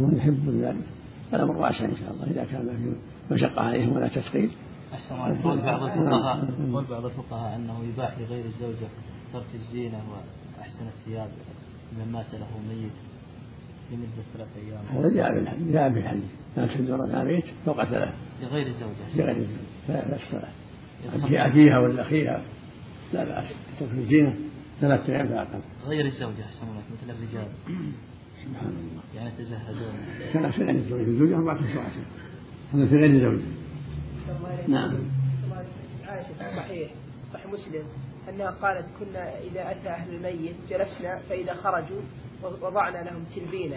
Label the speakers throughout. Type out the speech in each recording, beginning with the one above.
Speaker 1: يكون يحب ذلك الأمر واسع إن شاء الله إذا كان في مشقة عليهم ولا تثقيل
Speaker 2: أحسن قول بعض الفقهاء قول بعض الفقهاء أنه يباح لغير الزوجة ترك الزينة وأحسن الثياب من مات له ميت لمدة ثلاث أيام.
Speaker 1: هذا جاء بالحديث جاء بالحديث. لا تدور على بيت فوق ثلاث
Speaker 2: لغير الزوجة.
Speaker 1: لغير الزوجة. لا بأس في أخيها ولا أخيها؟ لا بأس ترك الزينة ثلاثة أيام فأقل
Speaker 2: غير الزوجة أحسن الله مثل الرجال.
Speaker 1: سبحان الله.
Speaker 2: يعني يتزهدون
Speaker 1: كان في غير الزوجة الزوجة أربعة ساعات هذا في غير الزوجة نعم.
Speaker 3: عائشة صحيح صحيح مسلم أنها قالت كنا إذا أتى أهل الميت جلسنا فإذا خرجوا وضعنا لهم تلبينة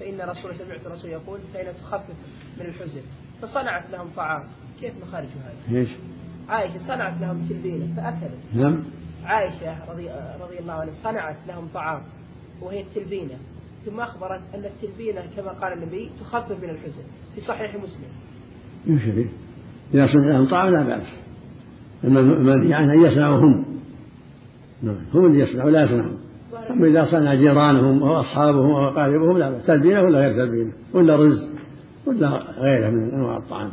Speaker 3: فإن رسول سمعت الرسول يقول فإن تخفف من الحزن. فصنعت لهم طعام. كيف مخارج هذا؟
Speaker 1: إيش؟
Speaker 3: عائشة صنعت لهم تلبينة فأكلوا
Speaker 1: نعم
Speaker 3: عائشة رضي, رضي الله عنها صنعت لهم طعام وهي التلبينة ثم أخبرت أن التلبينة كما قال النبي تخفف من الحزن في صحيح مسلم.
Speaker 1: يمشي إذا صنع لهم طعام لا بأس. المنهي عنه أن يصنعوا هم نعم. هم اللي يصنعوا لا يصنعون أما إذا صنع جيرانهم أو أصحابهم أو أقاربهم لا بأس. تلبينة ولا غير تلبينة؟ ولا رز؟ ولا غيره من أنواع الطعام.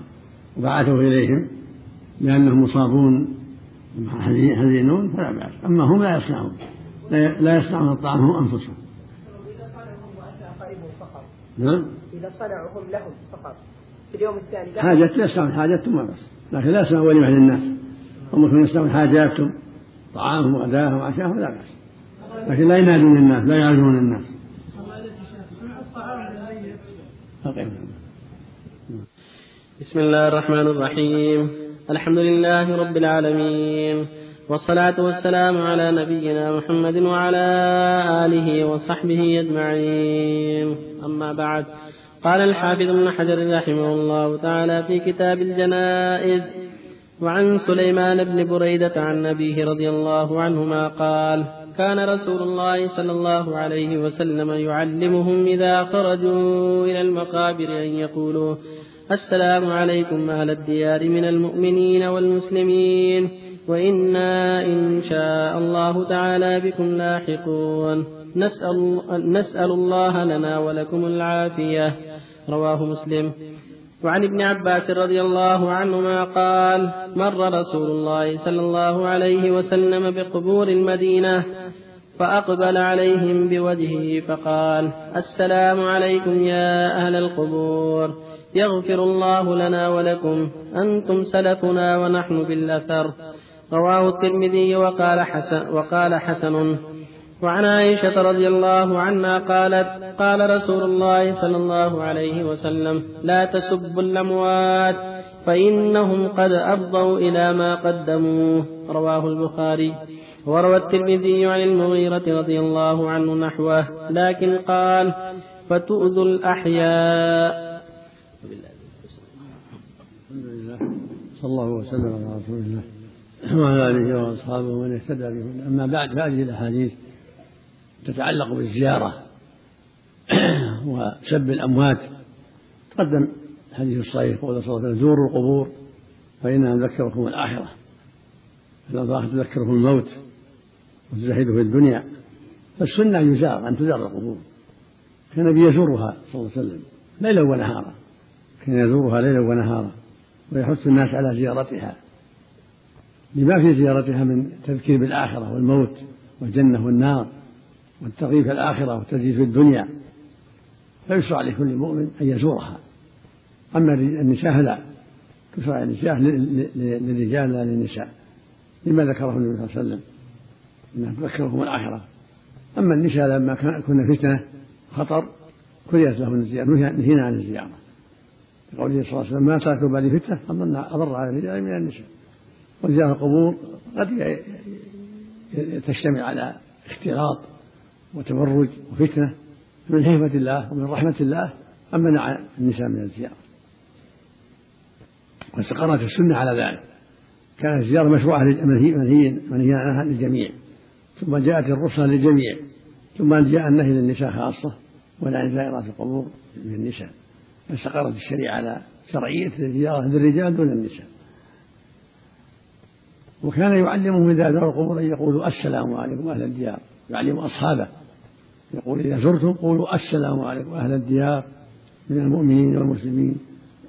Speaker 1: وبعثوا إليهم لأنهم مصابون حزينون فلا بأس. أما هم لا يصنعون. لا يصنعون الطعام هم أنفسهم
Speaker 3: إذا صنعوا وأتى أقاربهم فقط
Speaker 1: نعم.
Speaker 3: إذا صنعوا هم لهم فقط في اليوم الثاني لا
Speaker 1: حاجة يصنعون حاجتهم ما بس لكن لا يصنعون وليمة للناس. هم يكونوا يصنعون حاجاتهم طعامهم وغداهم وعشاهم لا بأس. لكن لا ينادون الناس لا يعزون الناس
Speaker 4: بسم الله الرحمن الرحيم. الحمد لله رب العالمين. والصلاة والسلام على نبينا محمد وعلى آله وصحبه أجمعين. أما بعد قال الحافظ ابن حجر رحمه الله تعالى في كتاب الجنائز وعن سليمان بن بريدة عن أبيه رضي الله عنهما قال كان رسول الله صلى الله عليه وسلم يعلمهم إذا خرجوا إلى المقابر أن يقولوا السلام عليكم أهل الديار من المؤمنين والمسلمين. وإنا إن شاء الله تعالى بكم لاحقون. نسأل, نسأل الله لنا ولكم العافية. رواه مسلم. وعن ابن عباس رضي الله عنهما قال مر رسول الله صلى الله عليه وسلم بقبور المدينة فأقبل عليهم بوجهه فقال السلام عليكم يا أهل القبور. يغفر الله لنا ولكم. أنتم سلفنا ونحن بالأثر. رواه الترمذي وقال حسن, وقال حسن. وعن عائشة رضي الله عنها قالت قال رسول الله صلى الله عليه وسلم لا تسبوا الأموات فإنهم قد أفضوا إلى ما قدموه رواه البخاري. وروى الترمذي عن المغيرة رضي الله عنه نحوه لكن قال فتؤذوا الأحياء.
Speaker 1: الحمد لله. صلى الله وسلم على رسول الله. وعلى آله وأصحابه ومن اهتدى به أما بعد فهذه الأحاديث تتعلق بالزيارة وسب الأموات. تقدم الحديث الصحيح قول صلى الله عليه وسلم زوروا القبور فإنها تذكركم الآخرة. الأرواح تذكركم الموت وتزهدوا في الدنيا. فالسنة يزار أن تزار القبور. كان النبي يزورها صلى الله عليه وسلم ليلا ونهارا. كان يزورها ليلا ونهارا ويحث الناس على زيارتها. لما في زيارتها من تذكير بالآخرة والموت والجنة والنار والترغيب في الآخرة والتزييد في الدنيا فيشرع لكل مؤمن أن يزورها. أما النساء فلا تشرع النساء للرجال لا للنساء لما ذكره النبي صلى الله عليه وسلم إنها تذكرهم الآخرة. أما النساء لما كنا فتنة خطر كرهت لهم الزيارة نهينا عن الزيارة. لقوله صلى الله عليه وسلم ما تركوا بعد فتنة اضر على الرجال من النساء. وزيارة القبور قد تشتمل على اختلاط وتبرج وفتنة من حكمه الله ومن رحمة الله أن منع النساء من الزيارة. واستقرت السنة على ذلك. كانت الزيارة مشروعة منهي منهي عنها للجميع. ثم جاءت الرخصة للجميع. ثم جاء النهي للنساء خاصة ولا زائرات القبور للنساء فاستقرت الشريعة على شرعية الزيارة للرجال دون النساء. وكان يعلمهم إذا زاروا القبور أن يقولوا السلام عليكم أهل الديار. يعلم أصحابه. يقول إذا زرتم قولوا السلام عليكم أهل الديار من المؤمنين والمسلمين.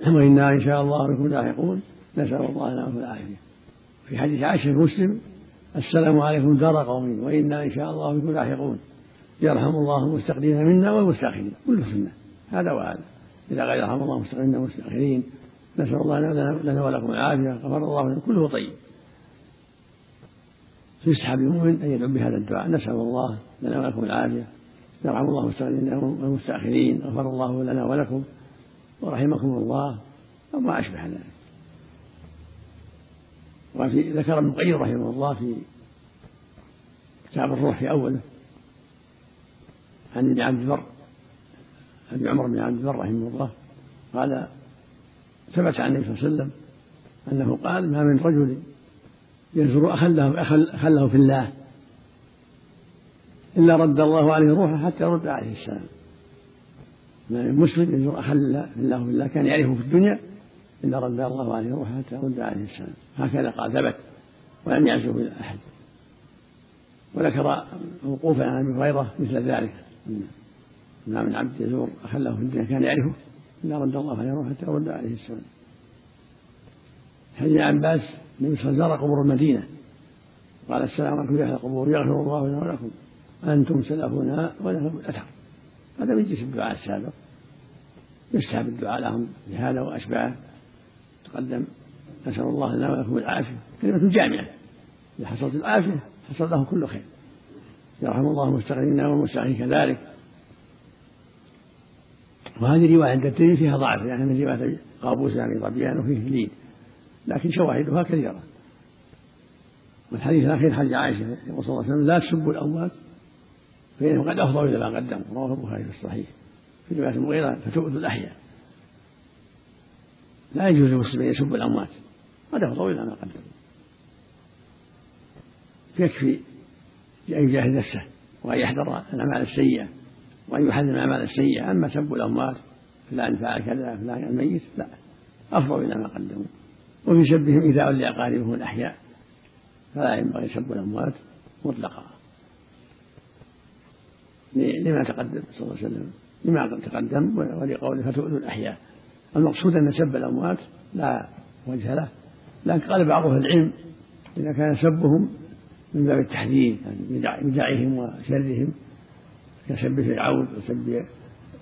Speaker 1: وإنا إن شاء الله بكم لاحقون. نسأل الله لنا العافية في حديث عائشة مسلم السلام عليكم دار قوم وإنا إن شاء الله بكم لاحقون. يرحم الله المستقدمين منا والمستأخرين. كله سنة. هذا وهذا. إذا قال يرحم الله المستقدمين والمستأخرين نسأل الله لنا ولكم العافية. غفر الله لنا. كله طيب. فيسحب المؤمن أن يدعو بهذا الدعاء. نسأل الله لنا ولكم العافية. يرحم الله المستقدمين والمستأخرين. غفر الله لنا ولكم ورحمكم الله. وما أشبه ذلك. وفي ذكر ابن القيم رحمه الله في كتاب الروح في أوله عن ابن عبد البر أبي عمر بن عبد البر رحمه الله. قال ثبت عن النبي صلى الله عليه وسلم أنه قال ما من رجل يزور أخا له له في الله. إلا رد الله عليه روحه حتى يرد عليه السلام ما من مسلم يزور أخا له في الله كان يعرفه في الدنيا إلا رد الله عليه روحه حتى يرد عليه السلام هكذا قال ثبت ولم يعزه إلى أحد. وذكر وقوفا عن أبي هريرة مثل ذلك. ما من عبد يزور اخا له في الدنيا كان يعرفه الا رد الله عليه روحه حتى يرد عليه السلام حديث عباس النبي صلى الله عليه وسلم قبور المدينة. قال السلام عليكم يا أهل القبور يغفر الله لنا ولكم. أنتم سلفنا ولكم الأثر. هذا من جنس الدعاء السابق. يستحب الدعاء لهم بهذا واشباهه تقدم نسأل الله لنا ولكم العافية. كلمة جامعة. إذا حصلت العافية حصل له كل خير. يرحم الله المستغنين والمستعين كذلك. وهذه رواية عند الترمذي فيها ضعف يعني من رواية قابوس يعني ظبيان وفيه لين لكن شواهدها كثيرة. والحديث الأخير حديث عائشة يقول صلى الله عليه وسلم لا تسبوا الأموات فإنهم قد أفضوا إلى ما قدموا. رواه البخاري في الصحيح. في رواية المغيرة فتؤذوا الأحياء. لا يجوز للمسلمين يسبوا الأموات. قد أفضوا إلى ما قدموا. يكفي أن يجاهد نفسه وأن يحذر الأعمال السيئة وأن يحذر الأعمال السيئة. أما سب الأموات فلان فعل كذا فلان الميت لا. أفضل إلى ما قدموا. وفي سبهم إيذاء لأقاربهم الأحياء. فلا ينبغي سب الأموات مطلقا لما تقدم صلى الله عليه وسلم لما تقدم ولقوله فتؤذوا الأحياء. المقصود أن سب الأموات لا وجه له لكن قال بعض أهل العلم إذا كان سبهم من باب التحذير يعني بدعهم وشرهم كسب فرعون وسب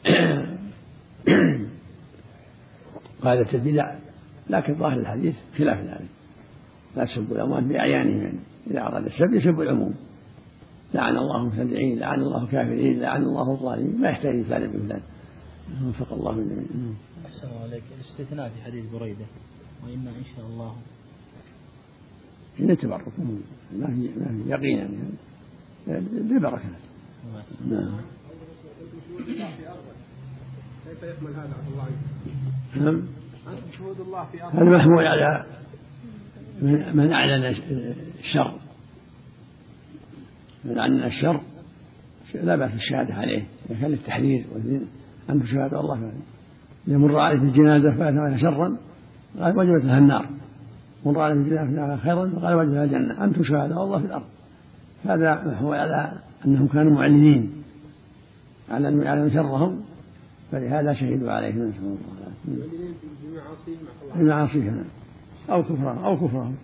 Speaker 1: قادة البدع. لكن ظاهر الحديث خلاف ذلك. لا تسبوا الأموات بأعيانهم يعني إذا أراد السب يسب العموم. لعن الله المبتدعين لعن الله الكافرين لعن الله الظالمين ما يحتاج فلان بفلان وفق الله الجميع.
Speaker 2: السلام عليك الاستثناء في حديث بريدة. وإما إن شاء الله.
Speaker 1: من التبرك ما في ما في يقين يعني بالبركة نعم.
Speaker 5: كيف يحمل هذا عبد الله؟
Speaker 1: نعم. هذا محمول على من أعلن الشر. من أعلن الشر لا بأس الشهادة عليه. إذا كان للتحذير أنتم شهادة الله يمر عليه في الجنازة فأتى شرا قال وجبت لها النار. رأى في الجنة خيرا فقال وجه الجنة. أنتم شهداء الله في الأرض. هذا هو على أنهم كانوا معلنين على أن يعلم شرهم فلهذا شهدوا عليه. نسأل الله العافية بمعاصيهم أو كفرهم أو كفرهم.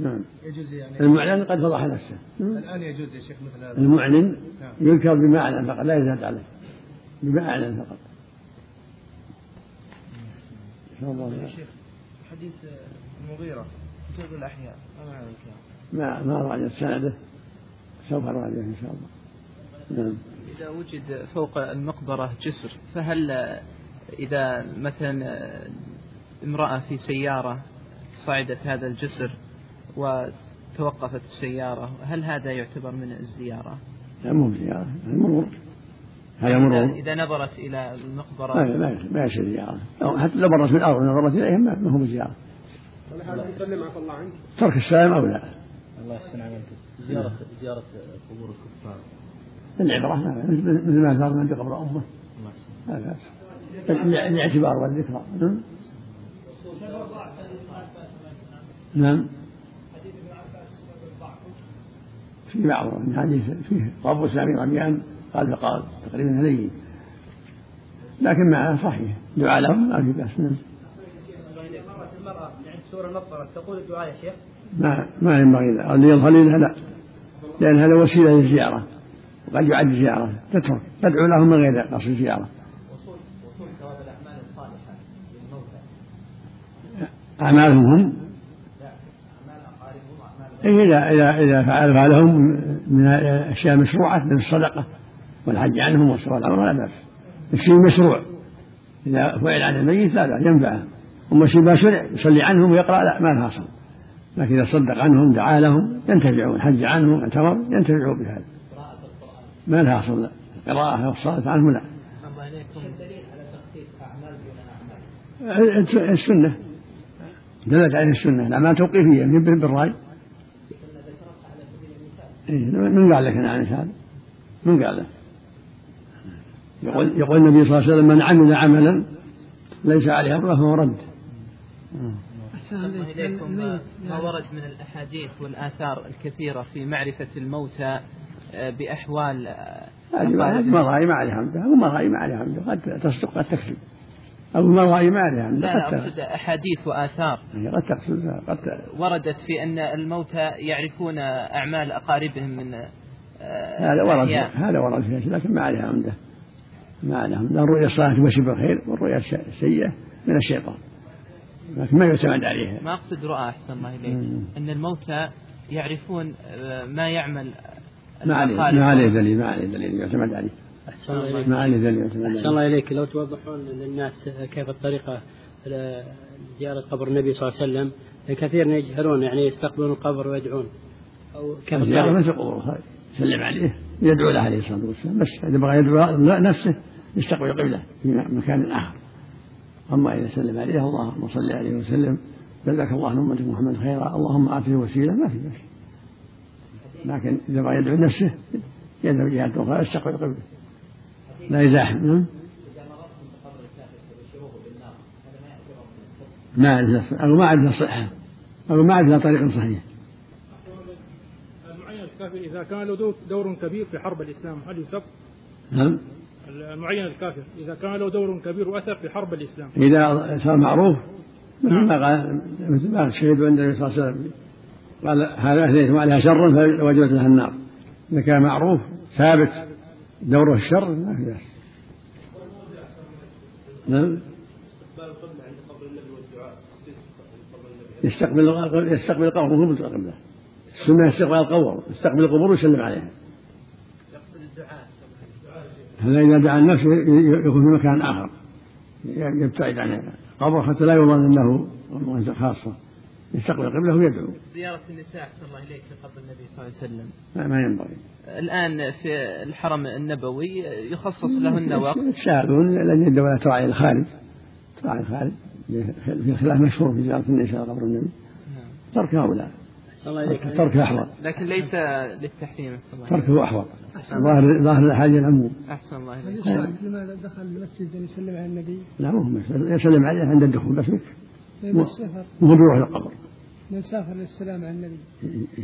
Speaker 1: نعم.
Speaker 5: يجوز يعني
Speaker 1: المعلن قد فضح نفسه.
Speaker 5: الآن يجوز يا شيخ مثل هذا.
Speaker 1: المعلن يذكر بما أعلن فقط لا يزاد عليه. بما أعلن فقط.
Speaker 5: إن شاء الله. حديث المغيرة كتاب الأحياء؟ ما؟
Speaker 1: ما ما راجعت سنده سوف نراجعه إن شاء الله. نعم.
Speaker 6: إذا وجد فوق المقبرة جسر فهل إذا مثلا امرأة في سيارة صعدت هذا الجسر وتوقفت السيارة هل هذا يعتبر من الزيارة؟
Speaker 1: لا مو زيارة المرور. هذا مرور.
Speaker 6: إذا نظرت إلى المقبرة.
Speaker 1: ما ما يصير زيارة. حتى لو مرت في الأرض ونظرت إليهم ما هو بزيارة
Speaker 5: هذا يسلم عفى الله عنك؟
Speaker 1: ترك السلام أولى
Speaker 2: الله يحسن عليك زيارة زيارة قبور الكفار.
Speaker 1: العبرة مثل ما زارنا بقبر أمه. لا بأس الاعتبار والذكرى نعم. نعم. في بعض من حديث فيه رب سامي رميان قال فقال تقريبا هلين لكن معناه صحيح. دعاء لهم ما في بأس. نعم.
Speaker 3: المرأة عند سورة تقول الدعاء يا شيخ
Speaker 1: ما ما ينبغي اللي يظهر لها لا. لأن هذا وسيلة للزيارة. وقد يعد زيارة. تترك. تدعو لهم من غير قصد الزيارة أعمالهم. هم إيه إذا إذا إذا فعل لهم من الأشياء المشروعة من الصدقة والحج عنهم والصلاة العمر لا بأس. الشيء مشروع إذا فعل عن الميت لا لا ينفعه. أما الشيء ما شرع يصلي عنهم ويقرأ لا ما لها أصل. لكن إذا صدق عنهم دعا لهم ينتفعون. حج عنهم اعتمر ينتفعوا بهذا. ما لها أصل. القراءة والصلاة عنهم لا.
Speaker 2: الله
Speaker 1: دلت عليه السنة. الأعمال توقيفية من بالرأي. إيه من قال لك عن مثال من قال لك؟ يقول يقول النبي صلى الله عليه وسلم من عمل عملا ليس عليه امره فهو رد.
Speaker 6: إليكم. ما ورد من الأحاديث والآثار الكثيرة في معرفة الموتى آه، بأحوال آه،
Speaker 1: هذه مراعي ما عليها حمده ومراعي ما عليها حمده قد تصدق قد تكذب. أو ما عليها حمده
Speaker 6: لا أقصد أحاديث وآثار.
Speaker 1: قد تقصد قد
Speaker 6: وردت في أن الموتى يعرفون أعمال أقاربهم من آه،
Speaker 1: هذا ورد. هذا ورد شيء لكن ما عليها حمده ما عليها حمده الرؤيا الصالحة تبشر بالخير والرؤيا السيئة من الشيطان. لكن ما يعتمد عليها.
Speaker 6: ما أقصد رؤى أحسن الله إليك. أن الموتى يعرفون آه، ما يعمل
Speaker 1: ما عليه. ما عليه دليل ما عليه دليل يعتمد عليه.
Speaker 7: أحسن الله إليك. أحسن الله إليك. لو توضحون للناس كيف الطريقة لزيارة قبر النبي صلى الله عليه وسلم كثير يجهلون يعني يستقبلون القبر ويدعون. أو كيف
Speaker 1: الزيارة
Speaker 7: الطريقة؟
Speaker 1: مثل قبور يسلم عليه. يدعو له عليه الصلاة والسلام. بس إذا بغى يدعو نفسه يستقبل قبله في مكان آخر. أما إذا سلم عليه اللهم صل عليه وسلم. جزاك الله عن أمة محمد خيرا. اللهم آته وسيلة. ما في بأس. لكن إذا بغى يدعو نفسه يدعو جهة أخرى يستقبل قبله. لا يزاحم نعم. ما أعرف أو ما أعرف صحة أو ما أعرف طريق صحيح.
Speaker 8: المعين الكافر إذا كان له دور- كبير في حرب الإسلام هل يسب؟
Speaker 1: نعم.
Speaker 8: المعين الكافر إذا كان له دور كبير وأثر في حرب الإسلام.
Speaker 1: إذا صار معروف. مثل ما قال مثل ما شهدوا عند النبي صلى الله عليه وسلم. قال هذا أهديتم عليها شرا فوجبت لها النار. إذا كان معروف ثابت. دوره الشر ما في بأس نعم؟ يستقبل يستقبل القبر مو مستقبله السنة استقبال القبر. يستقبل القبور ويسلم عليها هذا إذا دعا النفس يكون في مكان آخر. يبتعد عن القبر حتى لا يظن أنه خاصة. يستقبل قبله ويدعو.
Speaker 6: زيارة النساء أحسن الله إليك في قبر النبي صلى الله عليه وسلم.
Speaker 1: ما, ما ينبغي.
Speaker 6: الآن في الحرم النبوي يخصص لهن وقت؟
Speaker 1: يتساءلون لأن الدولة تراعي الخارج تراعي الخارج في خلاف مشهور في زيارة النساء قبر النبي
Speaker 6: نعم.
Speaker 1: ترك هؤلاء. تركه أحوط.
Speaker 6: لكن ليس للتحريم أحسن الله.
Speaker 1: تركه أحوط. ظاهر ظاهر الحاجة العموم.
Speaker 6: أحسن الله إليك.
Speaker 9: لماذا دخل المسجد أن يسلم على النبي؟
Speaker 1: لا مو يسلم عليه عند الدخول بس
Speaker 9: من السفر.
Speaker 1: مو بيروح للقبر
Speaker 9: من سافر للسلام على النبي.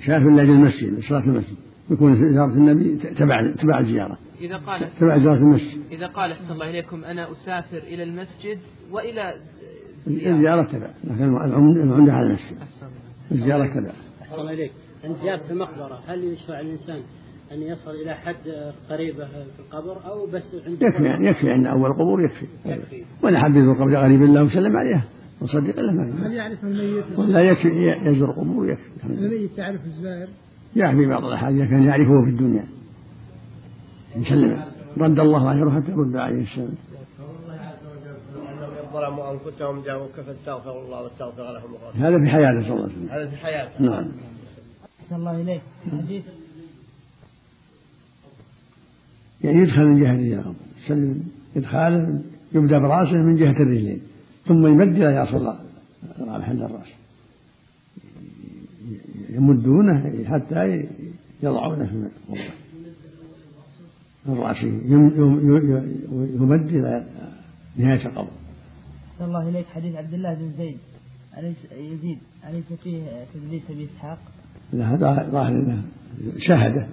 Speaker 1: شاف أجل المسجد لصلاة المسجد. يكون زيارة النبي تبع تبع الزيارة.
Speaker 6: إذا قال
Speaker 1: تبع زيارة المسجد.
Speaker 6: إذا قال أحسن الله إليكم أنا أسافر إلى المسجد وإلى زيارة
Speaker 1: الزيارة. تبع. لكن العمدة على المسجد. الزيارة تبع.
Speaker 7: أحسن الله إليك. عند زيارة المقبرة هل يشرع الإنسان أن يصل إلى حد قريبة في القبر أو بس عند
Speaker 1: يكفي يعني يكفي عند أول قبور يكفي.
Speaker 7: يكفي.
Speaker 1: ولا حد يزور قبر غريب الله وسلم عليه وصدق له ما
Speaker 9: هل
Speaker 1: في
Speaker 9: يعرف الميت؟
Speaker 1: ولا يكفي يزور قبور يكفي.
Speaker 9: الميت يعرف الزائر؟
Speaker 1: يكفي بعض الأحاديث كان يعرفه في الدنيا. يسلم رد الله عليه حتى رد عليه السلام.
Speaker 10: ظلموا انفسهم جاءوك فاستغفروا الله واستغفر لهم الرسول
Speaker 1: هذا في حياته صلى الله عليه وسلم.
Speaker 10: هذا في حياته.
Speaker 1: نعم.
Speaker 9: أحسن الله إليك. حديث؟
Speaker 1: يعني يدخل من جهة الرجال. يسلم إدخاله يبدأ برأسه من جهة الرجلين. ثم يمد إلى يصل محل الرأس. يمدونه حتى يضعونه في يم- يم- يم- يمد إلى نهاية القبر.
Speaker 9: أحسن الله إليك. حديث عبد الله بن زيد. أليس يزيد. أليس فيه تدليس بإسحاق
Speaker 1: لا هذا ظاهر إنه شاهده.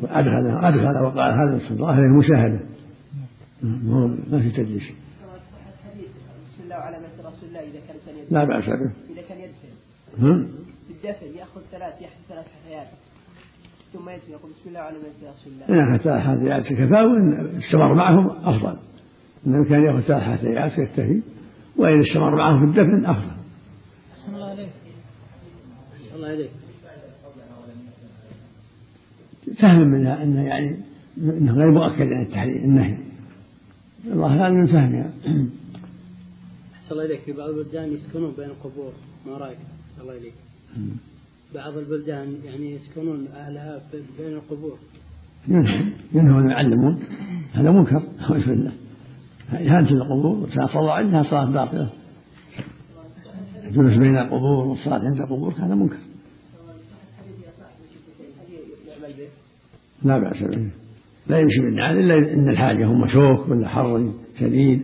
Speaker 1: وادخل أدخل وقال هذا ظاهر المشاهده ما في تدليس
Speaker 3: بسم الله وعلى مثل رسول الله إذا كان إنسان
Speaker 1: لا بأس به.
Speaker 3: إذا كان يدفن
Speaker 1: نعم
Speaker 3: بالدفن يأخذ ثلاث يحدث ثلاث حثيات ثم يدفن يقول بسم الله وعلى مثل رسول الله.
Speaker 1: إن أخذ ثلاث حثيات كفاه وإن استمر معهم أفضل. إنه كان يأخذ ثلاث حثيات يكتفي وإن استمر معهم في الدفن أفضل.
Speaker 9: أحسن الله عليك.
Speaker 7: أحسن الله عليك.
Speaker 1: فهم منها أنه يعني أنه غير مؤكد عن التحريم النهي. الله أعلم من فهمها
Speaker 7: أحسن الله إليك في بعض البلدان يسكنون بين القبور. ما رأيك أحسن الله إليك بعض البلدان يعني يسكنون أهلها بين القبور.
Speaker 1: ينهون يعلمون. هذا منكر أعوذ بالله. إهانة القبور وصلاة عندها صلاة باطلة. الجلوس بين القبور والصلاة عند القبور هذا منكر. لا بأس به. لا يمشي بالنعال إلا إن الحاجة هم شوك ولا حر شديد.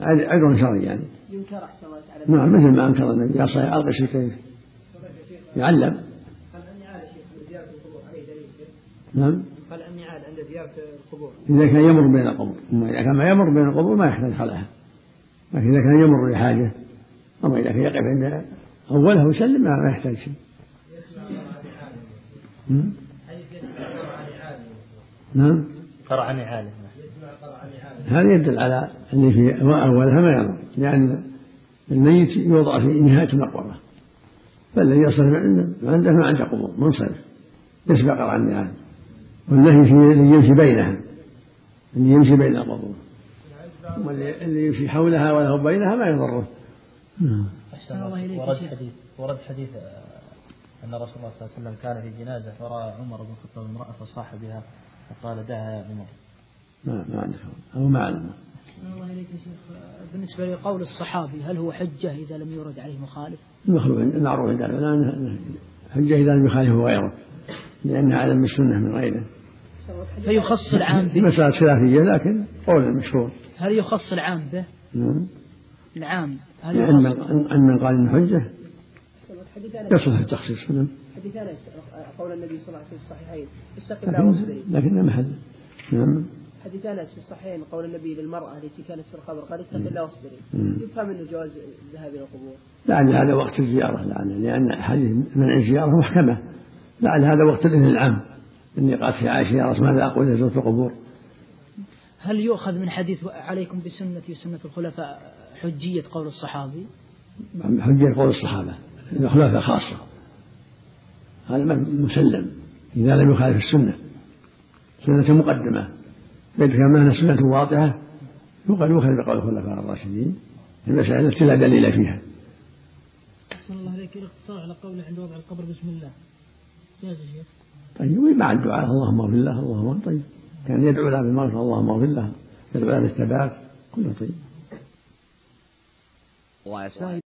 Speaker 1: عذر شرعي يعني.
Speaker 3: ينكر أحسن الله تعالى.
Speaker 1: نعم مثل ما أنكر النبي يا صحيح ألقى شيء يعلم. نعم.
Speaker 3: قال النعال عند زيارة القبور.
Speaker 1: إذا كان يمر بين القبور. أما إذا كان ما يمر بين القبور ما يحتاج خلعها لكن إذا كان يمر لحاجة أما إذا كان يقف عند أولها ويسلم ما يحتاج شيء. نعم.
Speaker 2: قرع نعاله
Speaker 1: هذا يدل على أن في أولها ما يمر لأن الميت يوضع في نهاية المقبرة. فالذي يصل عنده ما عنده قبور منصرف. يسبق قرع النعال والنهي في اللي يمشي بينها. اللي يمشي بين القبور. واللي يمشي حولها ولا هو بينها ما يضره.
Speaker 2: نعم ورد حديث ورد حديث أن رسول الله صلى الله عليه وسلم كان في جنازة فرأى عمر بن الخطاب امرأة فصاح بها فقال دعها يا عمر.
Speaker 1: ما ما عندك أو ما أعلم
Speaker 9: الله إليك يا شيخ. بالنسبة لقول الصحابي هل هو حجة إذا لم يورد عليه مخالف؟
Speaker 1: المخلوق المعروف عندنا حجة إذا لم يخالفه غيره لأن علم السنة من غيره.
Speaker 9: فيخص العام به؟
Speaker 1: مسألة خلافية لكن قول المشهور
Speaker 9: هل يخص العام به؟
Speaker 1: نعم.
Speaker 9: العام هل
Speaker 1: أن
Speaker 9: يخص؟
Speaker 1: أن قال إن حجة يصلح التخصيص. نعم.
Speaker 3: حديث انس قول النبي صلى الله عليه وسلم في الصحيحين. اتق الله واصبري
Speaker 1: لكن محل. نعم.
Speaker 3: حديث انس في الصحيحين قول النبي للمرأة التي كانت في القبر قال اتق الله واصبري. يفهم إنه جواز الذهاب إلى القبور.
Speaker 1: لعل هذا وقت الزيارة لعل لأن حديث منع الزيارة محكمة لعل هذا وقت الإذن العام. إني قالت في عائشة يا رسول ماذا أقول إذا زرت القبور؟
Speaker 9: هل يؤخذ من حديث عليكم بسنتي وسنة الخلفاء حجية قول الصحابي؟
Speaker 1: حجة قول الصحابة. الخلافة خاصة. هذا مسلم. إذا لم يخالف السنة. سنة مقدمة بيد كما سنة واضحة يقال يؤخذ بقول الخلفاء الراشدين. المسألة التي لا دليل فيها.
Speaker 9: أحسن الله عليك الاقتصار على قوله عند وضع القبر بسم الله. جاز يا شيخ؟
Speaker 1: طيب مع الدعاء اللهم اغفر له اللهم طيب. كان يدعو له بالمغفرة اللهم اغفر له يدعو له بالثبات كله طيب.